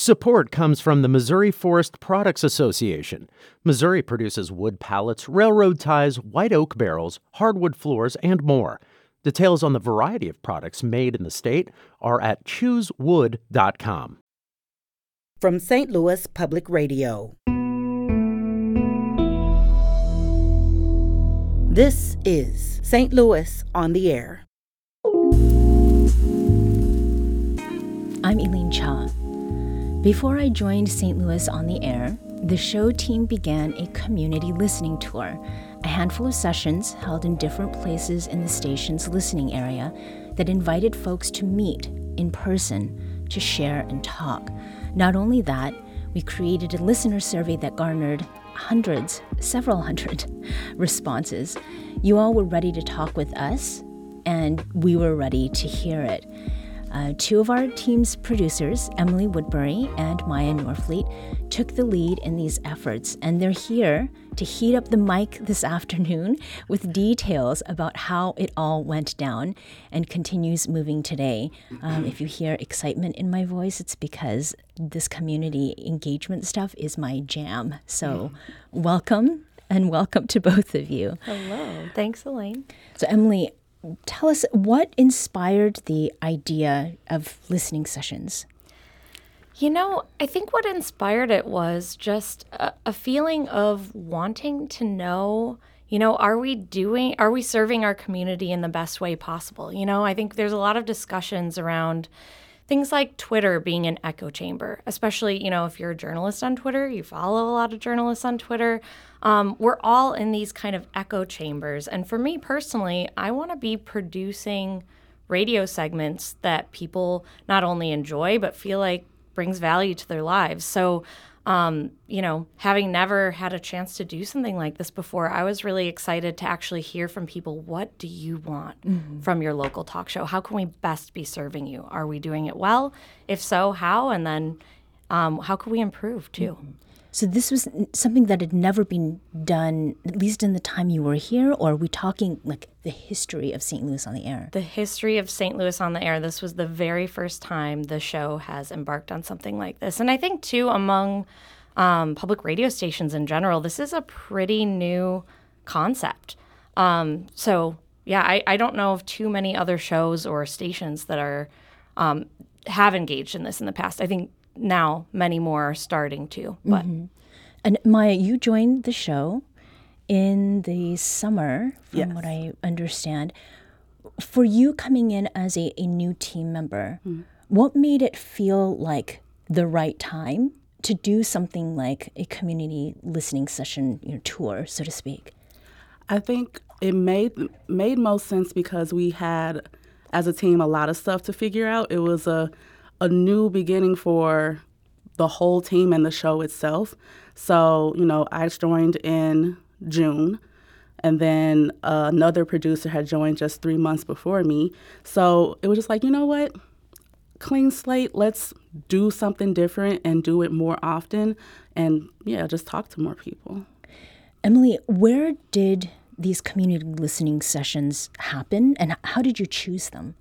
Support comes from the Missouri Forest Products Association. Missouri produces wood pallets, railroad ties, white oak barrels, hardwood floors, and more. Details on the variety of products made in the state are at choosewood.com. From St. Louis Public Radio. This is St. Louis on the Air. I'm Elaine Cha. Before I joined St. Louis on the Air, the show team began a community listening tour, a handful of sessions held in different places in the station's listening area that invited folks to meet in person to share and talk. Not only that, we created a listener survey that garnered hundreds, several hundred responses. You all were ready to talk with us, and we were ready to hear it. Uh, two of our team's producers, Emily Woodbury and Maya Norfleet, took the lead in these efforts, and they're here to heat up the mic this afternoon with details about how it all went down and continues moving today. Um, if you hear excitement in my voice, it's because this community engagement stuff is my jam. So, welcome and welcome to both of you. Hello. Thanks, Elaine. So, Emily, tell us what inspired the idea of listening sessions? You know, I think what inspired it was just a, a, feeling of wanting to know, you know, are we doing, are we serving our community in the best way possible? You know, I think there's a lot of discussions around things like Twitter being an echo chamber, especially, you know, if you're a journalist on Twitter, you follow a lot of journalists on Twitter. Um, we're all in these kind of echo chambers. And for me personally, I want to be producing radio segments that people not only enjoy, but feel like brings value to their lives. So um, you know, having never had a chance to do something like this before, I was really excited to actually hear from people what do you want mm-hmm. from your local talk show? How can we best be serving you? Are we doing it well? If so, how? And then um, how can we improve too? Mm-hmm. So this was something that had never been done, at least in the time you were here, or are we talking like the history of St. Louis on the Air? The history of St. Louis on the Air. This was the very first time the show has embarked on something like this, and I think too among um, public radio stations in general, this is a pretty new concept. Um, so yeah, I, I don't know of too many other shows or stations that are um, have engaged in this in the past. I think now many more are starting to. But mm-hmm. and Maya, you joined the show in the summer, from yes. what I understand. For you coming in as a, a new team member, mm. what made it feel like the right time to do something like a community listening session you know, tour, so to speak? I think it made made most sense because we had, as a team, a lot of stuff to figure out. It was a a new beginning for the whole team and the show itself. So, you know, I joined in June, and then uh, another producer had joined just three months before me. So it was just like, you know what? Clean slate, let's do something different and do it more often. And yeah, just talk to more people. Emily, where did these community listening sessions happen and how did you choose them?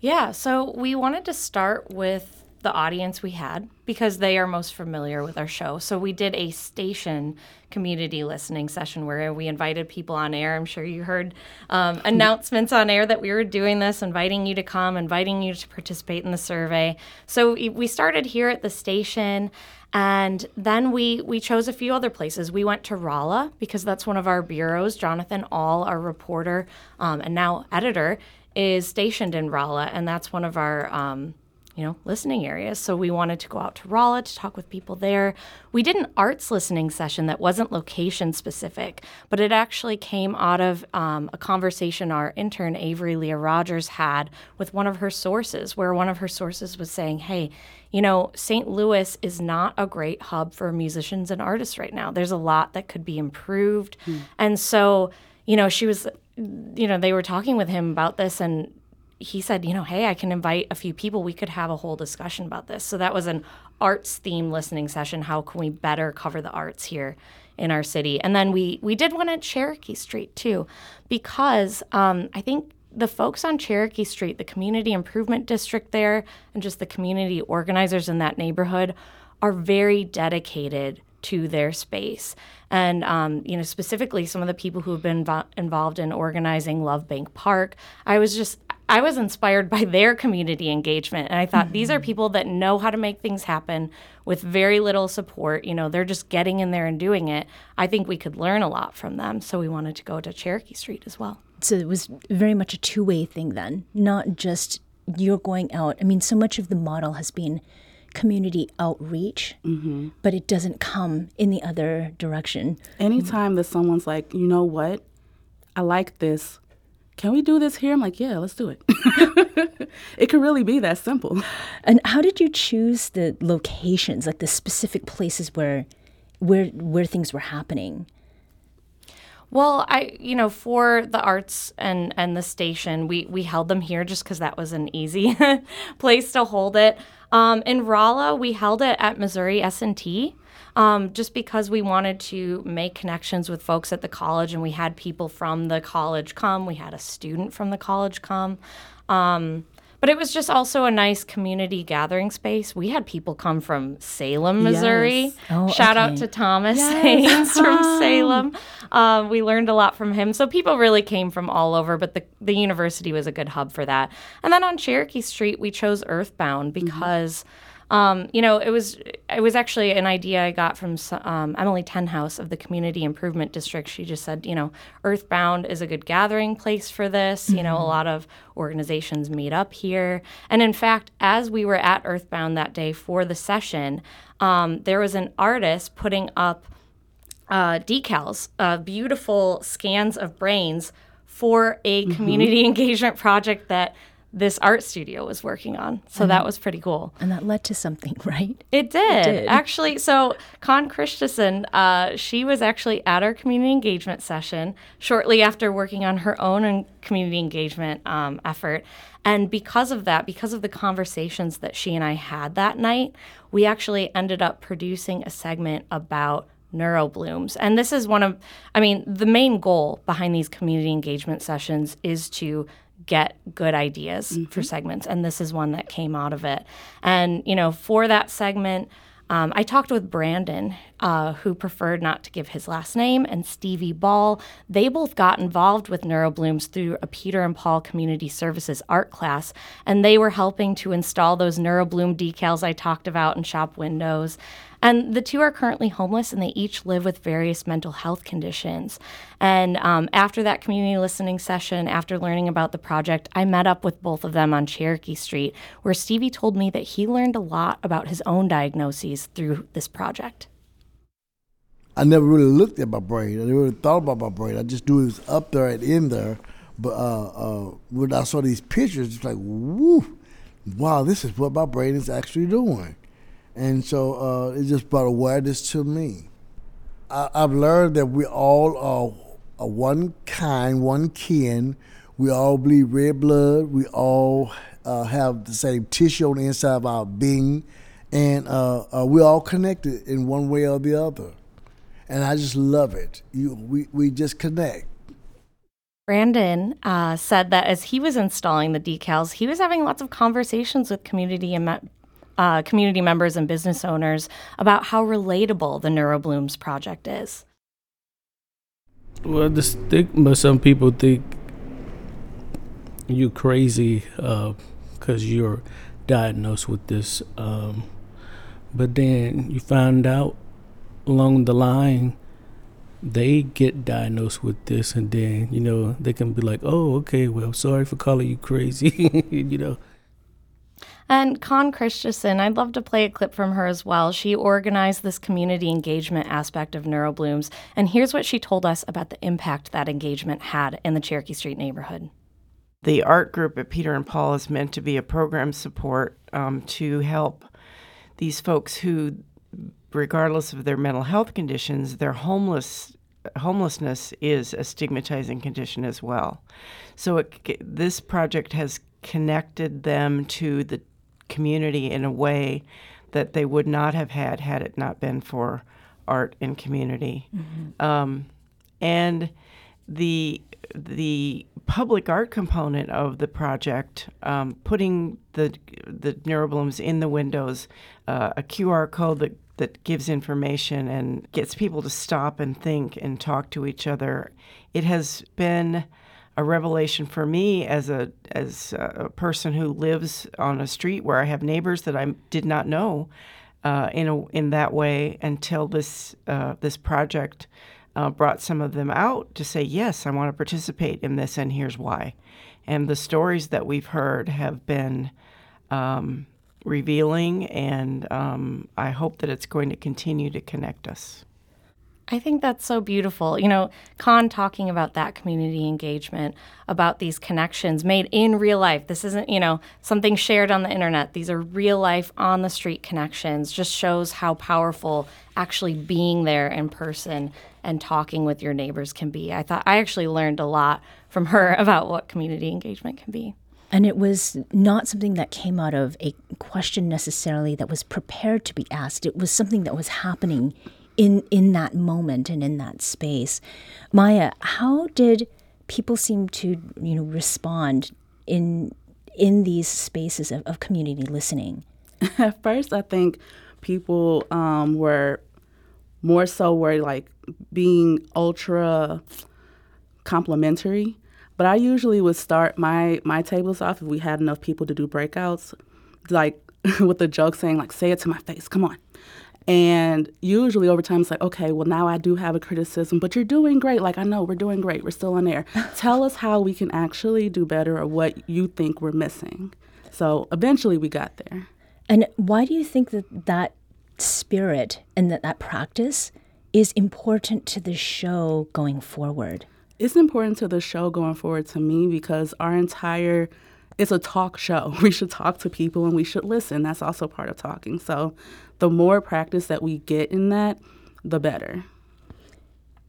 Yeah, so we wanted to start with the audience we had because they are most familiar with our show. So we did a station community listening session where we invited people on air. I'm sure you heard um, announcements on air that we were doing this, inviting you to come, inviting you to participate in the survey. So we started here at the station. And then we we chose a few other places. We went to Rolla because that's one of our bureaus. Jonathan Ahl, our reporter um, and now editor, is stationed in Rolla, and that's one of our um, you know listening areas. So we wanted to go out to Rolla to talk with people there. We did an arts listening session that wasn't location specific, but it actually came out of um, a conversation our intern Avery Leah Rogers had with one of her sources, where one of her sources was saying, "Hey." You know, St. Louis is not a great hub for musicians and artists right now. There's a lot that could be improved. Mm. And so, you know, she was you know, they were talking with him about this and he said, you know, hey, I can invite a few people. We could have a whole discussion about this. So that was an arts theme listening session. How can we better cover the arts here in our city? And then we we did one at Cherokee Street too, because um, I think the folks on Cherokee Street, the community improvement district there, and just the community organizers in that neighborhood are very dedicated to their space. And, um, you know, specifically some of the people who have been vo- involved in organizing Love Bank Park, I was just, I was inspired by their community engagement. And I thought mm-hmm. these are people that know how to make things happen with very little support. You know, they're just getting in there and doing it. I think we could learn a lot from them. So we wanted to go to Cherokee Street as well. So it was very much a two way thing then, not just you're going out. I mean, so much of the model has been community outreach, mm-hmm. but it doesn't come in the other direction. Anytime that someone's like, you know what, I like this. Can we do this here? I'm like, yeah, let's do it. it could really be that simple. And how did you choose the locations, like the specific places where where where things were happening? Well, I you know for the arts and and the station, we we held them here just because that was an easy place to hold it. Um, in Rolla, we held it at Missouri S&T. Um, just because we wanted to make connections with folks at the college, and we had people from the college come. We had a student from the college come. Um, but it was just also a nice community gathering space. We had people come from Salem, Missouri. Yes. Oh, Shout okay. out to Thomas yes. Haynes from Salem. Uh, we learned a lot from him. So people really came from all over, but the, the university was a good hub for that. And then on Cherokee Street, we chose Earthbound mm-hmm. because. Mm-hmm um, you know, it was it was actually an idea I got from um, Emily Tenhouse of the Community Improvement District. She just said, you know, Earthbound is a good gathering place for this. Mm-hmm. You know, a mm-hmm. lot of organizations meet up here, and in fact, as we were at Earthbound that day for the session, um, there was an artist putting up uh, decals, uh, beautiful scans of brains for a mm-hmm. community engagement project that this art studio was working on. So and that was pretty cool. And that led to something, right? It did. It did. Actually, so Con Christensen, uh, she was actually at our community engagement session shortly after working on her own community engagement um, effort. And because of that, because of the conversations that she and I had that night, we actually ended up producing a segment about neuroblooms. And this is one of, I mean, the main goal behind these community engagement sessions is to get good ideas mm-hmm. for segments. And this is one that came out of it. And, you know, for that segment, um, I talked with Brandon, uh, who preferred not to give his last name, and Stevie Ball. They both got involved with Neuroblooms through a Peter and Paul Community Services art class, and they were helping to install those Neurobloom decals I talked about in shop windows. And the two are currently homeless and they each live with various mental health conditions. And um, after that community listening session, after learning about the project, I met up with both of them on Cherokee Street, where Stevie told me that he learned a lot about his own diagnoses through this project. I never really looked at my brain. I never really thought about my brain. I just knew it was up there and in there. But uh, uh, when I saw these pictures, it's like, woo, wow, this is what my brain is actually doing. And so uh, it just brought awareness to me. I, have learned that we all are, one kind, one kin. We all bleed red blood. We all uh, have the same tissue on the inside of our being. And uh, uh, we're all connected in one way or the other. And I just love it. You, we, we just connect. Brandon uh, said that as he was installing the decals, he was having lots of conversations with community and uh, community members and business owners about how relatable the Neuroblooms project is. Well, the stigma, some people think you crazy because uh, you're diagnosed with this. Um, but then you find out along the line they get diagnosed with this and then you know they can be like oh okay well sorry for calling you crazy you know and Con Christensen, I'd love to play a clip from her as well. She organized this community engagement aspect of Neuroblooms, and here's what she told us about the impact that engagement had in the Cherokee Street neighborhood. The art group at Peter and Paul is meant to be a program support um, to help these folks who, regardless of their mental health conditions, their homeless homelessness is a stigmatizing condition as well. So it, this project has connected them to the community in a way that they would not have had had it not been for art and community. Mm-hmm. Um, and the the public art component of the project, um, putting the the neuroblooms in the windows, uh, a QR code that that gives information and gets people to stop and think and talk to each other. It has been a revelation for me as a as a person who lives on a street where I have neighbors that I did not know uh, in a, in that way until this uh, this project uh, brought some of them out to say yes, I want to participate in this, and here's why. And the stories that we've heard have been um, revealing, and um, I hope that it's going to continue to connect us. I think that's so beautiful. You know, Con talking about that community engagement, about these connections made in real life. This isn't, you know, something shared on the internet. These are real life, on the street connections, just shows how powerful actually being there in person and talking with your neighbors can be. I thought I actually learned a lot from her about what community engagement can be. And it was not something that came out of a question necessarily that was prepared to be asked. It was something that was happening in in that moment and in that space. Maya, how did people seem to you know respond in in these spaces of, of community listening? At first, I think people um, were more so were like being ultra complimentary. But I usually would start my my tables off if we had enough people to do breakouts, like with a joke saying like, "Say it to my face, come on." And usually over time, it's like, okay, well, now I do have a criticism, but you're doing great. Like, I know we're doing great. We're still on air. Tell us how we can actually do better or what you think we're missing. So eventually we got there. And why do you think that that spirit and that, that practice is important to the show going forward? It's important to the show going forward to me because our entire it's a talk show. We should talk to people and we should listen. That's also part of talking. So the more practice that we get in that, the better.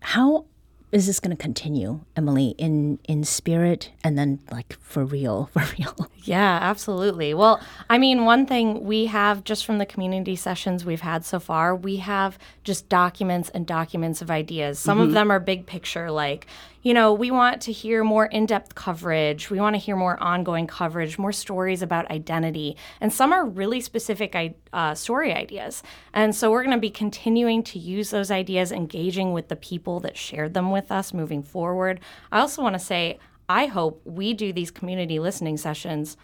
How is this going to continue, Emily, in in spirit and then like for real, for real? Yeah, absolutely. Well, I mean, one thing we have just from the community sessions we've had so far, we have just documents and documents of ideas. Some mm-hmm. of them are big picture, like you know, we want to hear more in depth coverage. We want to hear more ongoing coverage, more stories about identity. And some are really specific uh, story ideas. And so we're going to be continuing to use those ideas, engaging with the people that shared them with us moving forward. I also want to say, I hope we do these community listening sessions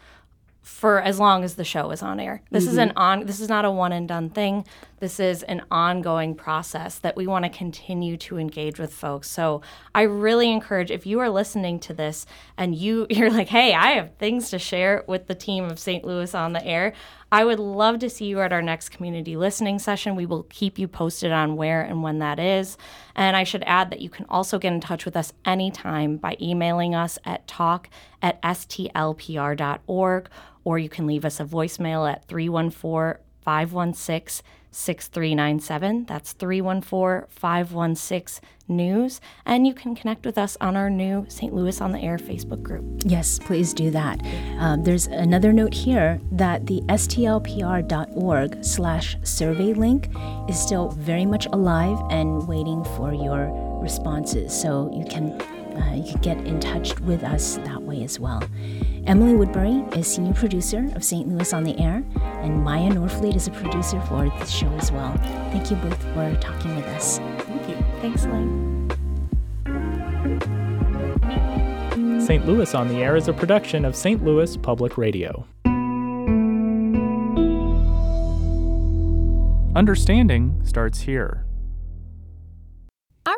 for as long as the show is on air. This mm-hmm. is an on this is not a one and done thing. This is an ongoing process that we want to continue to engage with folks. So I really encourage if you are listening to this and you you're like, "Hey, I have things to share with the team of St. Louis on the air." I would love to see you at our next community listening session. We will keep you posted on where and when that is. And I should add that you can also get in touch with us anytime by emailing us at talk at stlpr.org or you can leave us a voicemail at 314 516 6397. That's 314 516 News. And you can connect with us on our new St. Louis on the Air Facebook group. Yes, please do that. Um, there's another note here that the stlpr.org slash survey link is still very much alive and waiting for your responses. So you can, uh, you can get in touch with us that way as well. Emily Woodbury is senior producer of St. Louis on the Air, and Maya Norfleet is a producer for the show as well. Thank you both for talking with us. Thank you. Thanks, Elaine. St. Louis on the Air is a production of St. Louis Public Radio. Understanding starts here.